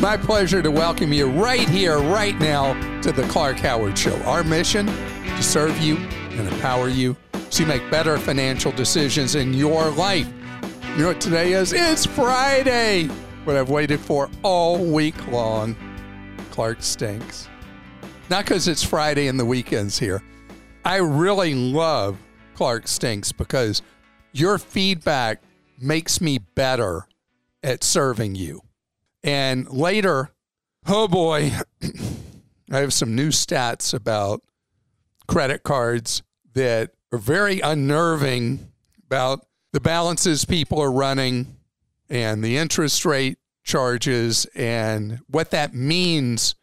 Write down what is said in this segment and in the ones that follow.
My pleasure to welcome you right here, right now, to the Clark Howard Show. Our mission to serve you and empower you so you make better financial decisions in your life. You know what today is? It's Friday. What I've waited for all week long. Clark stinks. Not because it's Friday and the weekend's here. I really love Clark Stinks because your feedback makes me better at serving you. And later, oh boy, I have some new stats about credit cards that are very unnerving about the balances people are running and the interest rate charges and what that means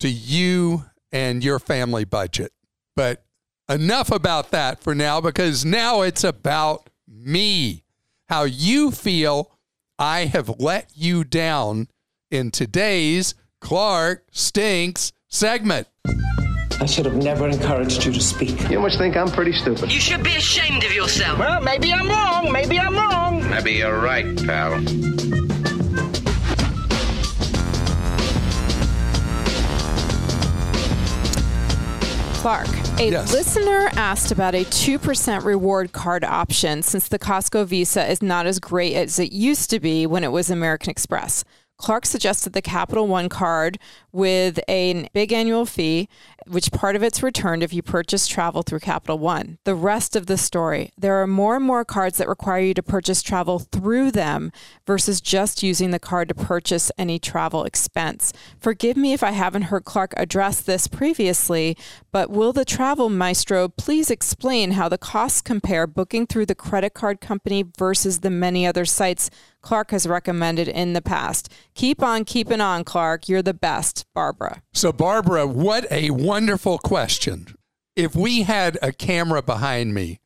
to you and your family budget. But enough about that for now because now it's about me, how you feel I have let you down in today's Clark Stinks segment. I should have never encouraged you to speak. You must think I'm pretty stupid. You should be ashamed of yourself. Well, maybe I'm wrong. Maybe I'm wrong. Maybe you're right, pal. Clark, a Yes. listener asked about a 2% reward card option since the Costco Visa is not as great as it used to be when it was American Express. Clark suggested the Capital One card with a big annual fee, which part of it's returned if you purchase travel through Capital One. The rest of the story there are more and more cards that require you to purchase travel through them versus just using the card to purchase any travel expense. Forgive me if I haven't heard Clark address this previously, but will the travel maestro please explain how the costs compare booking through the credit card company versus the many other sites Clark has recommended in the past? Keep on keeping on, Clark. You're the best, Barbara. So, Barbara, what a wonderful question. If we had a camera behind me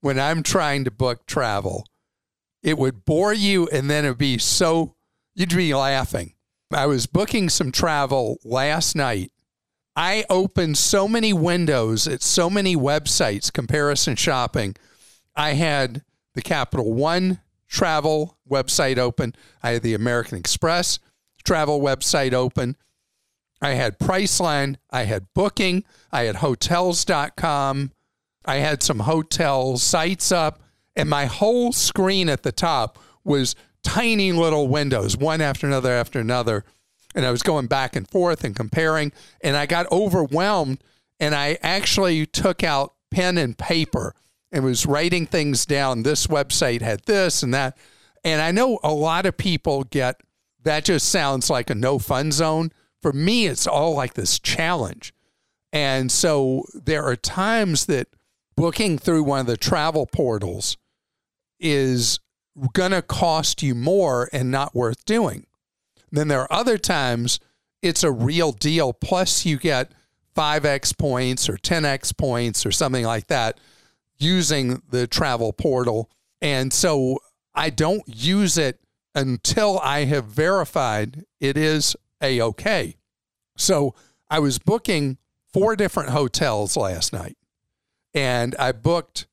when I'm trying to book travel, it would bore you and then it'd be so, you'd be laughing. I was booking some travel last night. I opened so many windows at so many websites, comparison shopping. I had the Capital One travel website open, I had the American Express travel website open. I had Priceline, I had Booking, I had hotels.com, I had some hotel sites up, and my whole screen at the top was tiny little windows, one after another after another. And I was going back and forth and comparing, and I got overwhelmed. And I actually took out pen and paper and was writing things down. This website had this and that. And I know a lot of people get that just sounds like a no fun zone. For me, it's all like this challenge. And so there are times that booking through one of the travel portals is going to cost you more and not worth doing. Then there are other times it's a real deal. Plus, you get 5x points or 10x points or something like that using the travel portal. And so I don't use it until I have verified it is a okay. So I was booking four different hotels last night, and I booked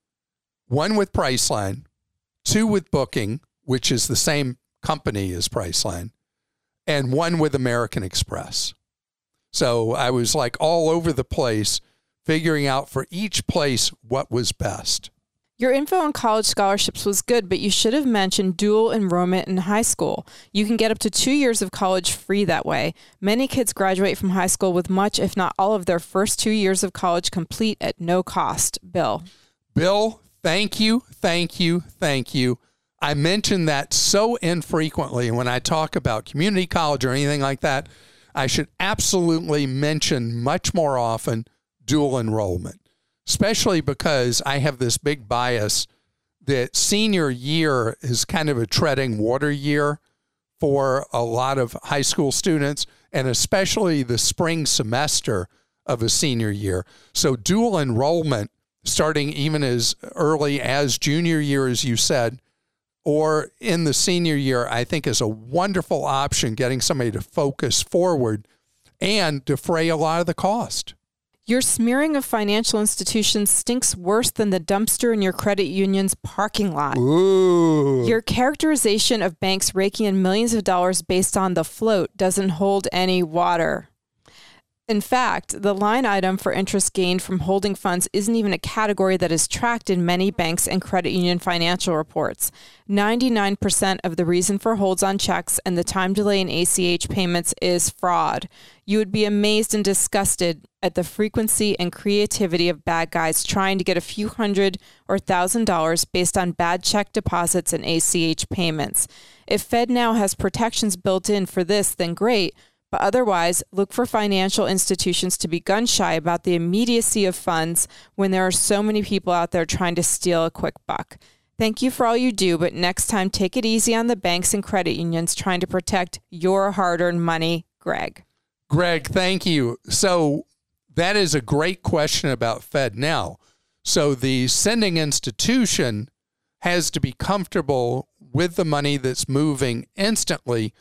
one with Priceline, two with Booking, which is the same company as Priceline, and one with American Express. So I was like all over the place, figuring out for each place what was best. Your info on college scholarships was good, but you should have mentioned dual enrollment in high school. You can get up to two years of college free that way. Many kids graduate from high school with much, if not all, of their first two years of college complete at no cost. Bill. Bill, thank you, thank you, thank you. I mention that so infrequently when I talk about community college or anything like that. I should absolutely mention much more often dual enrollment, especially because I have this big bias that senior year is kind of a treading water year for a lot of high school students, and especially the spring semester of a senior year. So, dual enrollment starting even as early as junior year, as you said, or in the senior year, I think is a wonderful option getting somebody to focus forward and defray a lot of the cost. Your smearing of financial institutions stinks worse than the dumpster in your credit union's parking lot. Ooh. Your characterization of banks raking in millions of dollars based on the float doesn't hold any water. In fact, the line item for interest gained from holding funds isn't even a category that is tracked in many banks and credit union financial reports. 99% of the reason for holds on checks and the time delay in ACH payments is fraud. You would be amazed and disgusted at the frequency and creativity of bad guys trying to get a few hundred or thousand dollars based on bad check deposits and ACH payments. If FedNow has protections built in for this, then great. But otherwise, look for financial institutions to be gun shy about the immediacy of funds when there are so many people out there trying to steal a quick buck. Thank you for all you do, but next time take it easy on the banks and credit unions trying to protect your hard earned money, Greg. Greg, thank you. So that is a great question about FedNow. So the sending institution has to be comfortable with the money that's moving instantly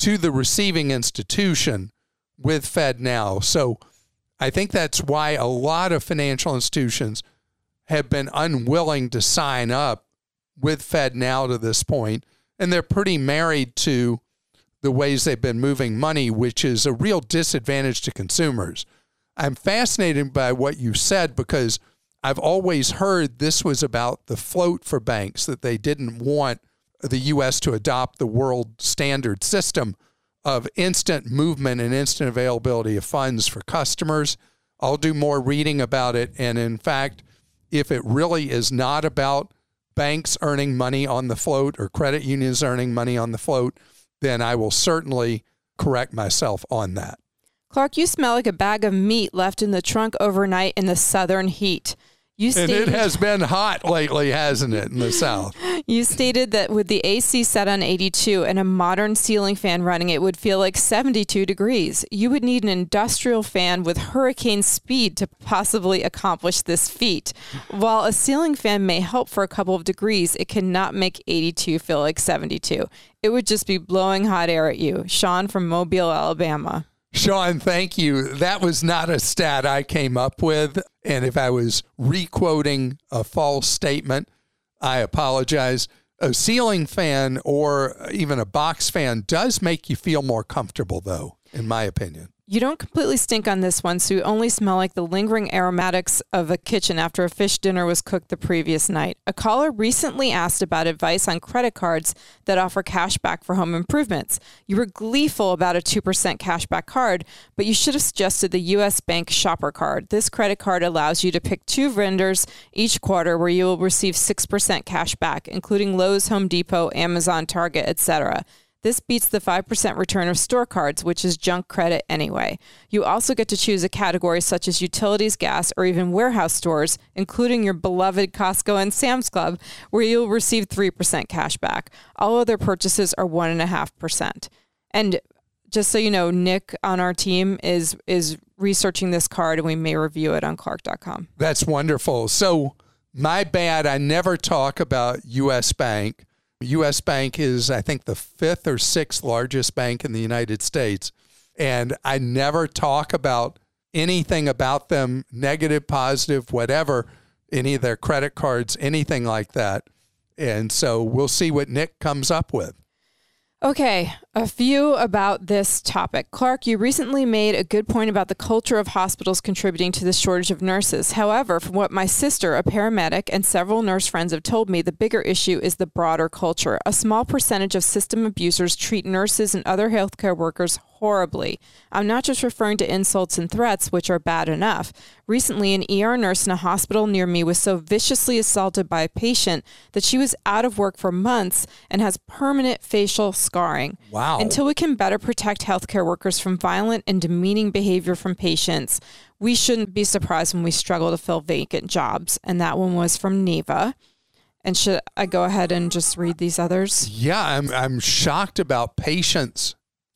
to the receiving institution with FedNow. So I think that's why a lot of financial institutions have been unwilling to sign up with FedNow to this point, and they're pretty married to the ways they've been moving money, which is a real disadvantage to consumers. I'm fascinated by what you said because I've always heard this was about the float for banks, that they didn't want the U.S. to adopt the world standard system of instant movement and instant availability of funds for customers. I'll do more reading about it. And in fact, if it really is not about banks earning money on the float or credit unions earning money on the float, then I will certainly correct myself on that. Clark, you smell like a bag of meat left in the trunk overnight in the southern heat. You and it has been hot lately, hasn't it, in the South? you stated that with the AC set on 82 and a modern ceiling fan running, it would feel like 72 degrees. You would need an industrial fan with hurricane speed to possibly accomplish this feat. While a ceiling fan may help for a couple of degrees, it cannot make 82 feel like 72. It would just be blowing hot air at you. Sean from Mobile, Alabama. Sean, thank you. That was not a stat I came up with. And if I was requoting a false statement, I apologize. A ceiling fan or even a box fan does make you feel more comfortable, though, in my opinion. You don't completely stink on this one, so you only smell like the lingering aromatics of a kitchen after a fish dinner was cooked the previous night. A caller recently asked about advice on credit cards that offer cash back for home improvements. You were gleeful about a 2% cashback card, but you should have suggested the US Bank Shopper Card. This credit card allows you to pick two vendors each quarter where you will receive 6% cash back, including Lowe's, Home Depot, Amazon, Target, etc. This beats the 5% return of store cards, which is junk credit anyway. You also get to choose a category such as utilities, gas, or even warehouse stores, including your beloved Costco and Sam's Club, where you'll receive 3% cash back. All other purchases are 1.5%. And just so you know, Nick on our team is is researching this card and we may review it on clark.com. That's wonderful. So, my bad, I never talk about US Bank. US Bank is, I think, the fifth or sixth largest bank in the United States. And I never talk about anything about them, negative, positive, whatever, any of their credit cards, anything like that. And so we'll see what Nick comes up with. Okay, a few about this topic. Clark, you recently made a good point about the culture of hospitals contributing to the shortage of nurses. However, from what my sister, a paramedic, and several nurse friends have told me, the bigger issue is the broader culture. A small percentage of system abusers treat nurses and other healthcare workers horribly. I'm not just referring to insults and threats, which are bad enough. Recently, an ER nurse in a hospital near me was so viciously assaulted by a patient that she was out of work for months and has permanent facial scarring. Wow. Until we can better protect healthcare workers from violent and demeaning behavior from patients, we shouldn't be surprised when we struggle to fill vacant jobs. And that one was from Neva. And should I go ahead and just read these others? Yeah, I'm, I'm shocked about patients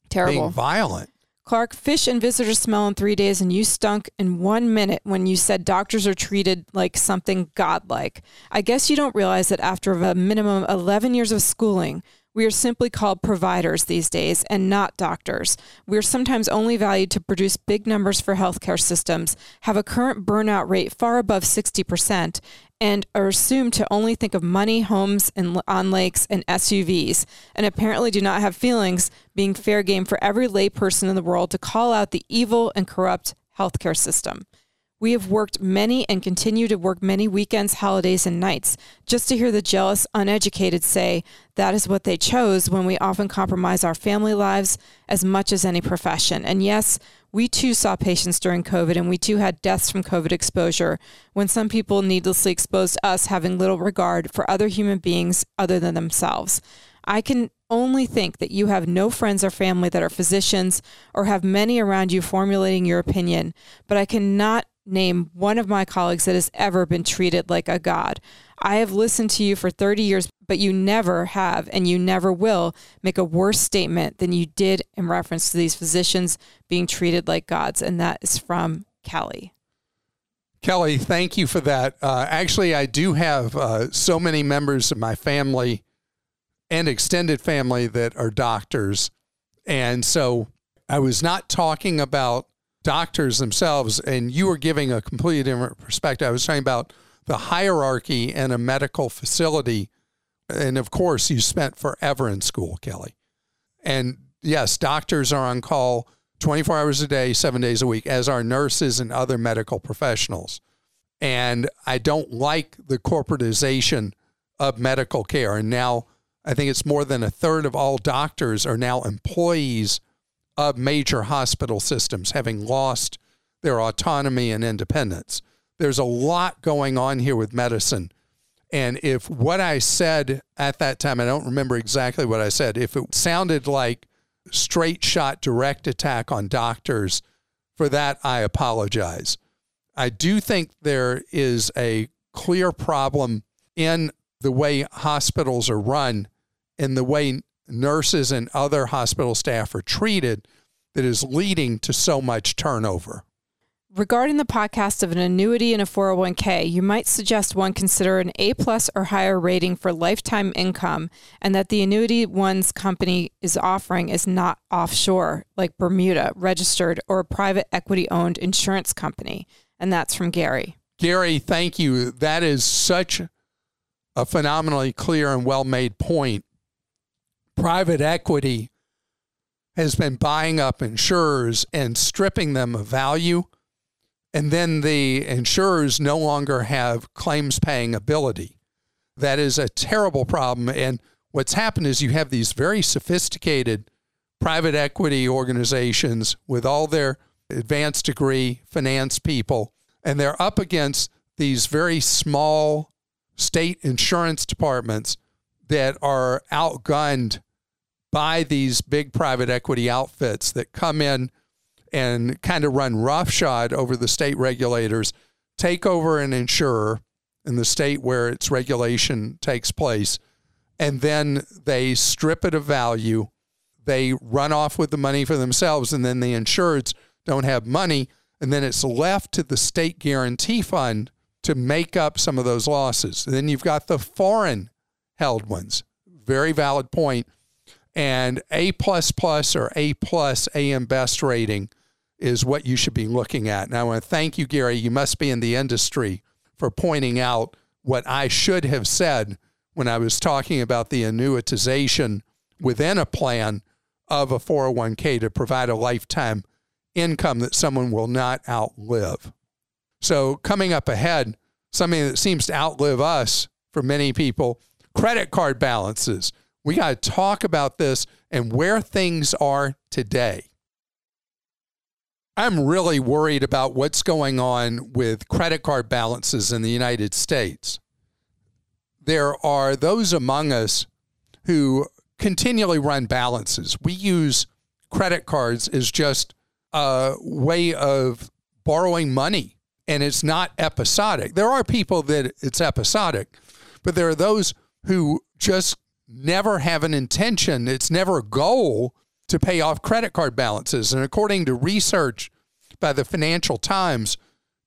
Terrible. being violent. Clark, fish and visitors smell in three days, and you stunk in one minute when you said doctors are treated like something godlike. I guess you don't realize that after a minimum 11 years of schooling, We are simply called providers these days and not doctors. We are sometimes only valued to produce big numbers for healthcare systems, have a current burnout rate far above 60%, and are assumed to only think of money, homes, and on lakes and SUVs, and apparently do not have feelings, being fair game for every layperson in the world to call out the evil and corrupt healthcare system. We have worked many and continue to work many weekends, holidays, and nights just to hear the jealous, uneducated say that is what they chose when we often compromise our family lives as much as any profession. And yes, we too saw patients during COVID and we too had deaths from COVID exposure when some people needlessly exposed us having little regard for other human beings other than themselves. I can only think that you have no friends or family that are physicians or have many around you formulating your opinion, but I cannot name one of my colleagues that has ever been treated like a god. I have listened to you for 30 years, but you never have and you never will make a worse statement than you did in reference to these physicians being treated like gods. And that is from Kelly. Kelly, thank you for that. Uh, actually, I do have uh, so many members of my family and extended family that are doctors. And so I was not talking about doctors themselves, and you were giving a completely different perspective. I was talking about the hierarchy in a medical facility. And of course, you spent forever in school, Kelly. And yes, doctors are on call 24 hours a day, seven days a week, as are nurses and other medical professionals. And I don't like the corporatization of medical care. And now I think it's more than a third of all doctors are now employees of major hospital systems having lost their autonomy and independence. There's a lot going on here with medicine. And if what I said at that time, I don't remember exactly what I said, if it sounded like straight shot direct attack on doctors, for that I apologize. I do think there is a clear problem in the way hospitals are run, in the way nurses and other hospital staff are treated that is leading to so much turnover. Regarding the podcast of an annuity and a 401k, you might suggest one consider an A plus or higher rating for lifetime income and that the annuity one's company is offering is not offshore, like Bermuda, registered, or a private equity owned insurance company. And that's from Gary. Gary, thank you. That is such a phenomenally clear and well made point private equity has been buying up insurers and stripping them of value. And then the insurers no longer have claims paying ability. That is a terrible problem. And what's happened is you have these very sophisticated private equity organizations with all their advanced degree finance people, and they're up against these very small state insurance departments that are outgunned by these big private equity outfits that come in and kind of run roughshod over the state regulators, take over an insurer in the state where its regulation takes place, and then they strip it of value. They run off with the money for themselves, and then the insureds don't have money. And then it's left to the state guarantee fund to make up some of those losses. And then you've got the foreign held ones. Very valid point and A plus plus or A plus AM best rating is what you should be looking at. And I want to thank you, Gary. You must be in the industry for pointing out what I should have said when I was talking about the annuitization within a plan of a 401k to provide a lifetime income that someone will not outlive. So, coming up ahead, something that seems to outlive us for many people credit card balances. We got to talk about this and where things are today. I'm really worried about what's going on with credit card balances in the United States. There are those among us who continually run balances. We use credit cards as just a way of borrowing money, and it's not episodic. There are people that it's episodic, but there are those who just never have an intention, it's never a goal to pay off credit card balances. And according to research by the Financial Times,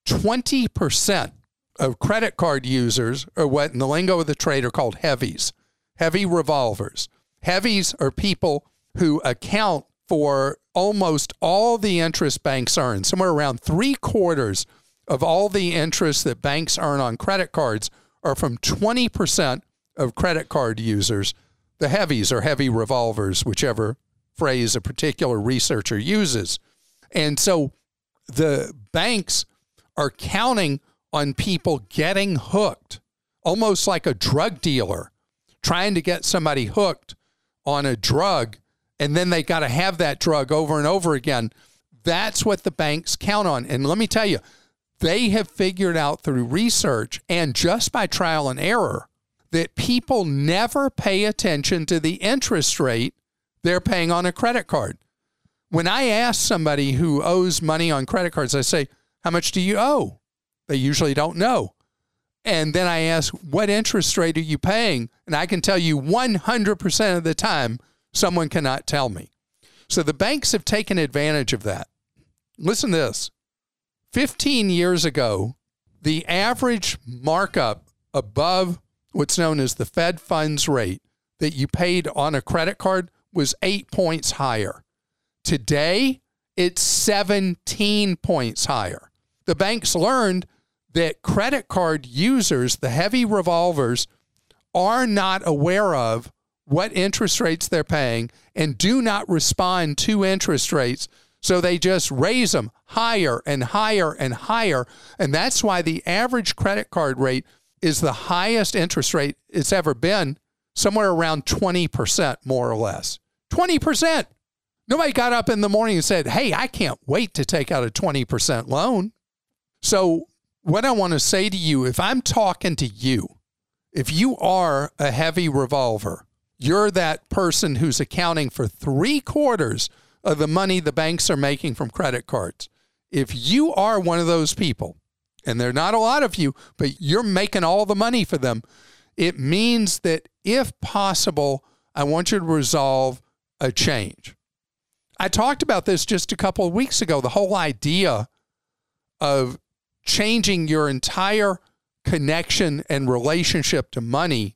20% of credit card users are what in the lingo of the trade are called heavies, heavy revolvers. Heavies are people who account for almost all the interest banks earn, somewhere around three quarters of all the interest that banks earn on credit cards are from 20% of credit card users. The heavies are heavy revolvers, whichever phrase a particular researcher uses. And so the banks are counting on people getting hooked, almost like a drug dealer trying to get somebody hooked on a drug, and then they got to have that drug over and over again. That's what the banks count on. And let me tell you, they have figured out through research and just by trial and error that people never pay attention to the interest rate they're paying on a credit card. When I ask somebody who owes money on credit cards, I say, How much do you owe? They usually don't know. And then I ask, What interest rate are you paying? And I can tell you 100% of the time, someone cannot tell me. So the banks have taken advantage of that. Listen to this 15 years ago, the average markup above what's known as the Fed funds rate that you paid on a credit card was eight points higher. Today, it's 17 points higher. The banks learned that credit card users, the heavy revolvers, are not aware of what interest rates they're paying and do not respond to interest rates. So they just raise them higher and higher and higher. And that's why the average credit card rate is the highest interest rate it's ever been, somewhere around 20%, more or less. 20%. Nobody got up in the morning and said, Hey, I can't wait to take out a 20% loan. So, what I want to say to you, if I'm talking to you, if you are a heavy revolver, you're that person who's accounting for three quarters of the money the banks are making from credit cards. If you are one of those people, and there are not a lot of you, but you're making all the money for them, it means that if possible, I want you to resolve a change. I talked about this just a couple of weeks ago the whole idea of changing your entire connection and relationship to money,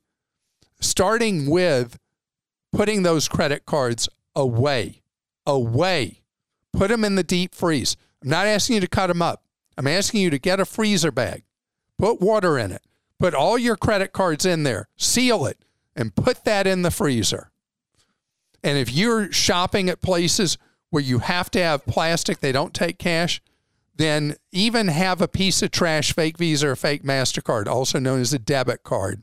starting with putting those credit cards away, away. Put them in the deep freeze. I'm not asking you to cut them up. I'm asking you to get a freezer bag, put water in it, put all your credit cards in there, seal it, and put that in the freezer. And if you're shopping at places where you have to have plastic, they don't take cash, then even have a piece of trash fake Visa or fake MasterCard, also known as a debit card,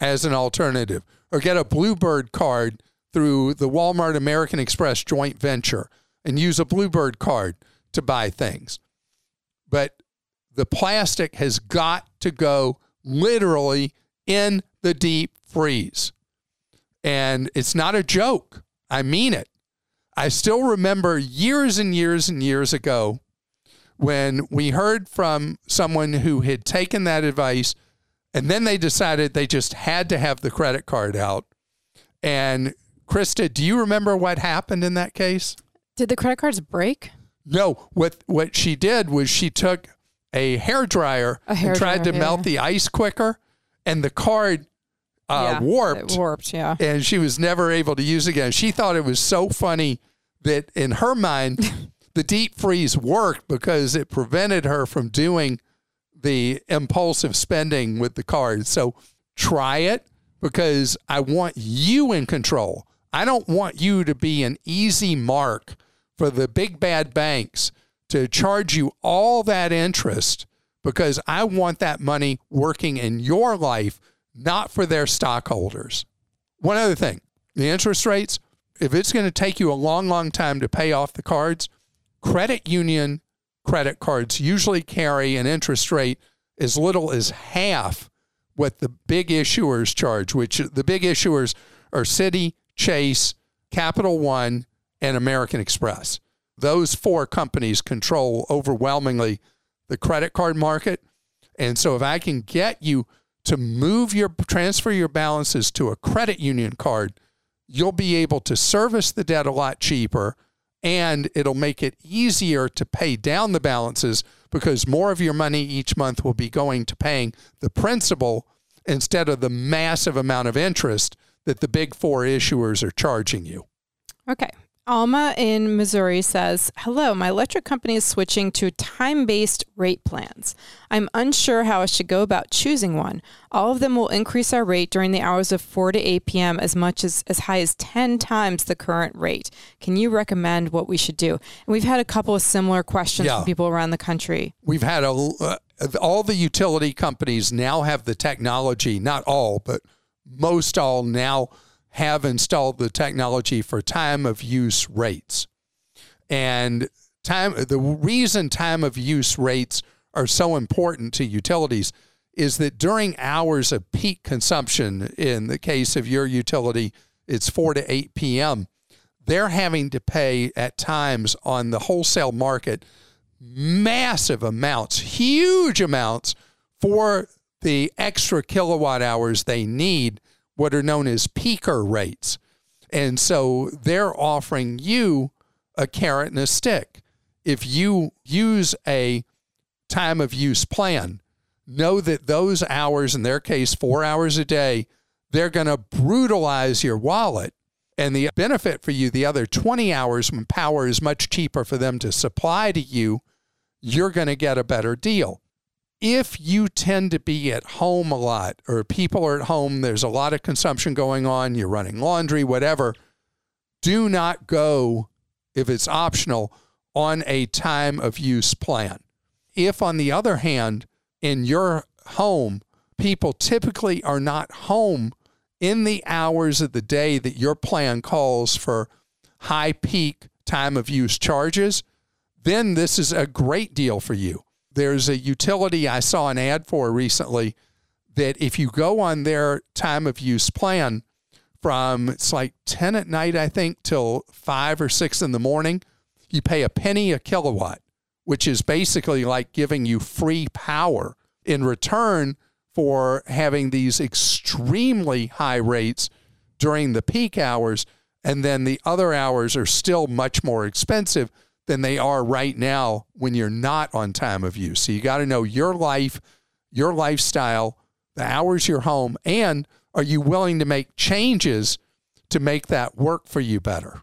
as an alternative. Or get a Bluebird card through the Walmart American Express joint venture and use a Bluebird card to buy things. But the plastic has got to go literally in the deep freeze. And it's not a joke. I mean it. I still remember years and years and years ago when we heard from someone who had taken that advice and then they decided they just had to have the credit card out. And Christa, do you remember what happened in that case? Did the credit cards break? No, what what she did was she took a hair dryer A hair and tried dryer, to melt the ice quicker, and the card uh, Yeah, warped, it warped, yeah. and she was never able to use it again. She thought it was so funny that in her mind, the deep freeze worked because it prevented her from doing the impulsive spending with the card. So try it because I want you in control. I don't want you to be an easy mark for the big bad banks to charge you all that interest because I want that money working in your life, not for their stockholders. One other thing the interest rates, if it's going to take you a long, long time to pay off the cards, credit union credit cards usually carry an interest rate as little as half what the big issuers charge, which the big issuers are Citi, Chase, Capital One, and American Express. Those four companies control overwhelmingly the credit card market. And so if I can get you to move your transfer your balances to a credit union card, you'll be able to service the debt a lot cheaper and it'll make it easier to pay down the balances because more of your money each month will be going to paying the principal instead of the massive amount of interest that the big four issuers are charging you. Okay. Alma in Missouri says, Hello, my electric company is switching to time based rate plans. I'm unsure how I should go about choosing one. All of them will increase our rate during the hours of 4 to 8 p.m. as much as as high as 10 times the current rate. Can you recommend what we should do? And we've had a couple of similar questions Yeah. from people around the country. We've had a, uh, all the utility companies now have the technology, not all, but most all now have installed the technology for time of use rates. And time the reason time of use rates are so important to utilities is that during hours of peak consumption, in the case of your utility, it's 4 to 8 p.m., they're having to pay at times on the wholesale market massive amounts, huge amounts for the extra kilowatt hours they need, what are known as peaker rates. And so they're offering you a carrot and a stick. If you use a time of use plan, know that those hours, in their case, four hours a day, they're going to brutalize your wallet. And the benefit for you, the other 20 hours when power is much cheaper for them to supply to you, you're going to get a better deal. If you tend to be at home a lot, or people are at home, there's a lot of consumption going on, you're running laundry, whatever, do not go, if it's optional, on a time of use plan. If, on the other hand, in your home, people typically are not home in the hours of the day that your plan calls for high peak time of use charges, then this is a great deal for you. There's a utility I saw an ad for recently that if you go on their time of use plan from it's like 10 at night, I think, till five or six in the morning, you pay a penny a kilowatt, which is basically like giving you free power in return for having these extremely high rates during the peak hours. And then the other hours are still much more expensive than they are right now when you're not on time of use. So you got to know your life, your lifestyle, the hours you're home, and are you willing to make changes to make that work for you better?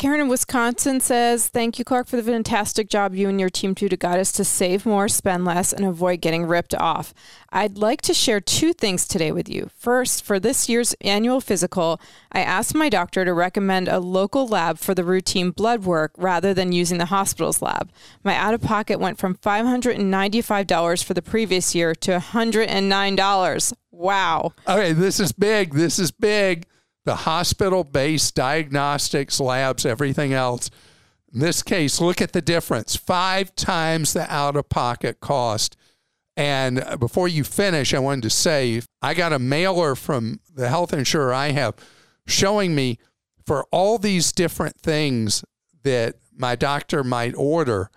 Karen in Wisconsin says, Thank you, Clark, for the fantastic job you and your team do to guide us to save more, spend less, and avoid getting ripped off. I'd like to share two things today with you. First, for this year's annual physical, I asked my doctor to recommend a local lab for the routine blood work rather than using the hospital's lab. My out of pocket went from $595 for the previous year to $109. Wow. Okay, this is big. This is big. The hospital based diagnostics, labs, everything else. In this case, look at the difference five times the out of pocket cost. And before you finish, I wanted to say I got a mailer from the health insurer I have showing me for all these different things that my doctor might order.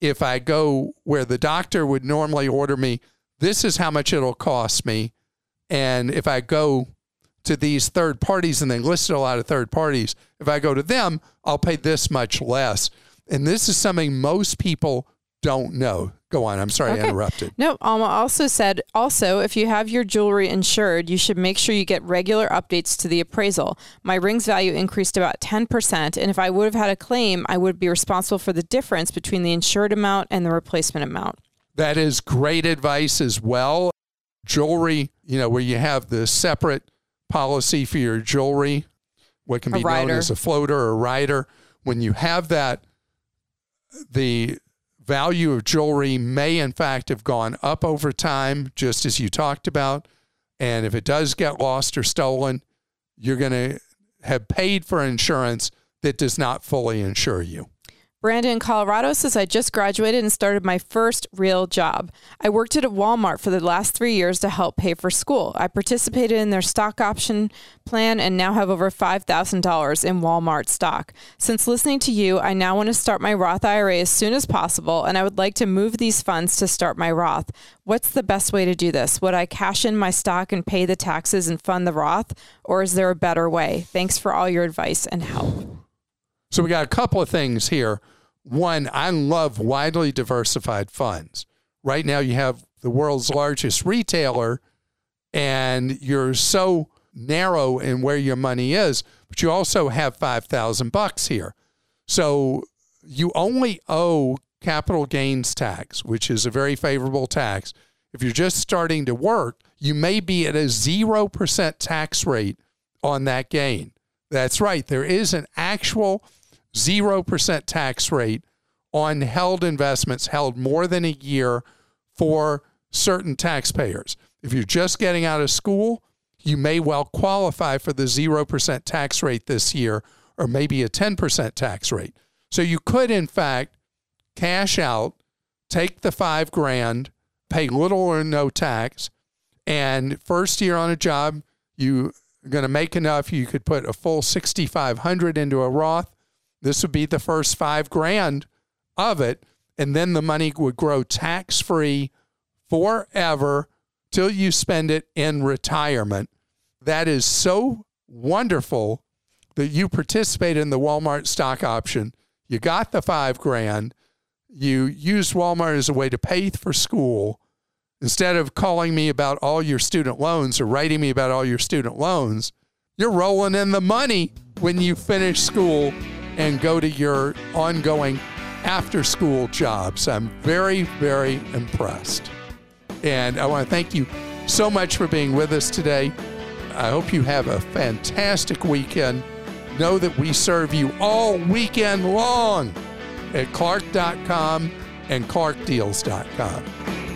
If I go where the doctor would normally order me, this is how much it'll cost me. And if I go to these third parties, and they listed a lot of third parties, if I go to them, I'll pay this much less. And this is something most people don't know. Go on. I'm sorry I interrupted. No, Alma also said also if you have your jewelry insured, you should make sure you get regular updates to the appraisal. My ring's value increased about 10%, and if I would have had a claim, I would be responsible for the difference between the insured amount and the replacement amount. That is great advice as well. Jewelry, you know, where you have the separate policy for your jewelry, what can A be known as a floater or rider. When you have that, the value of jewelry may, in fact, have gone up over time, just as you talked about. And if it does get lost or stolen, you're going to have paid for insurance that does not fully insure you. Brandon in Colorado says, I just graduated and started my first real job. I worked at a Walmart for the last three years to help pay for school. I participated in their stock option plan and now have over $5,000 in Walmart stock. Since listening to you, I now want to start my Roth IRA as soon as possible, and I would like to move these funds to start my Roth. What's the best way to do this? Would I cash in my stock and pay the taxes and fund the Roth, or is there a better way? Thanks for all your advice and help. So we got a couple of things here. One, I love widely diversified funds. Right now, you have the world's largest retailer, and you're so narrow in where your money is, but you also have 5,000 bucks here. So you only owe capital gains tax, which is a very favorable tax. If you're just starting to work, you may be at a 0% tax rate on that gain. That's right. There is an actual 0% tax rate on held investments held more than a year for certain taxpayers. If you're just getting out of school, you may well qualify for the 0% tax rate this year or maybe a 10% tax rate. So you could, in fact, cash out, take the five grand, pay little or no tax, and first year on a job, you are going to make enough. You could put a full 6,500 into a Roth. This would be the first five grand of it. And then the money would grow tax free forever till you spend it in retirement. That is so wonderful that you participate in the Walmart stock option. You got the five grand. You used Walmart as a way to pay for school. Instead of calling me about all your student loans or writing me about all your student loans, you're rolling in the money when you finish school and go to your ongoing after school jobs. I'm very, very impressed. And I want to thank you so much for being with us today. I hope you have a fantastic weekend. Know that we serve you all weekend long at clark.com and clarkdeals.com.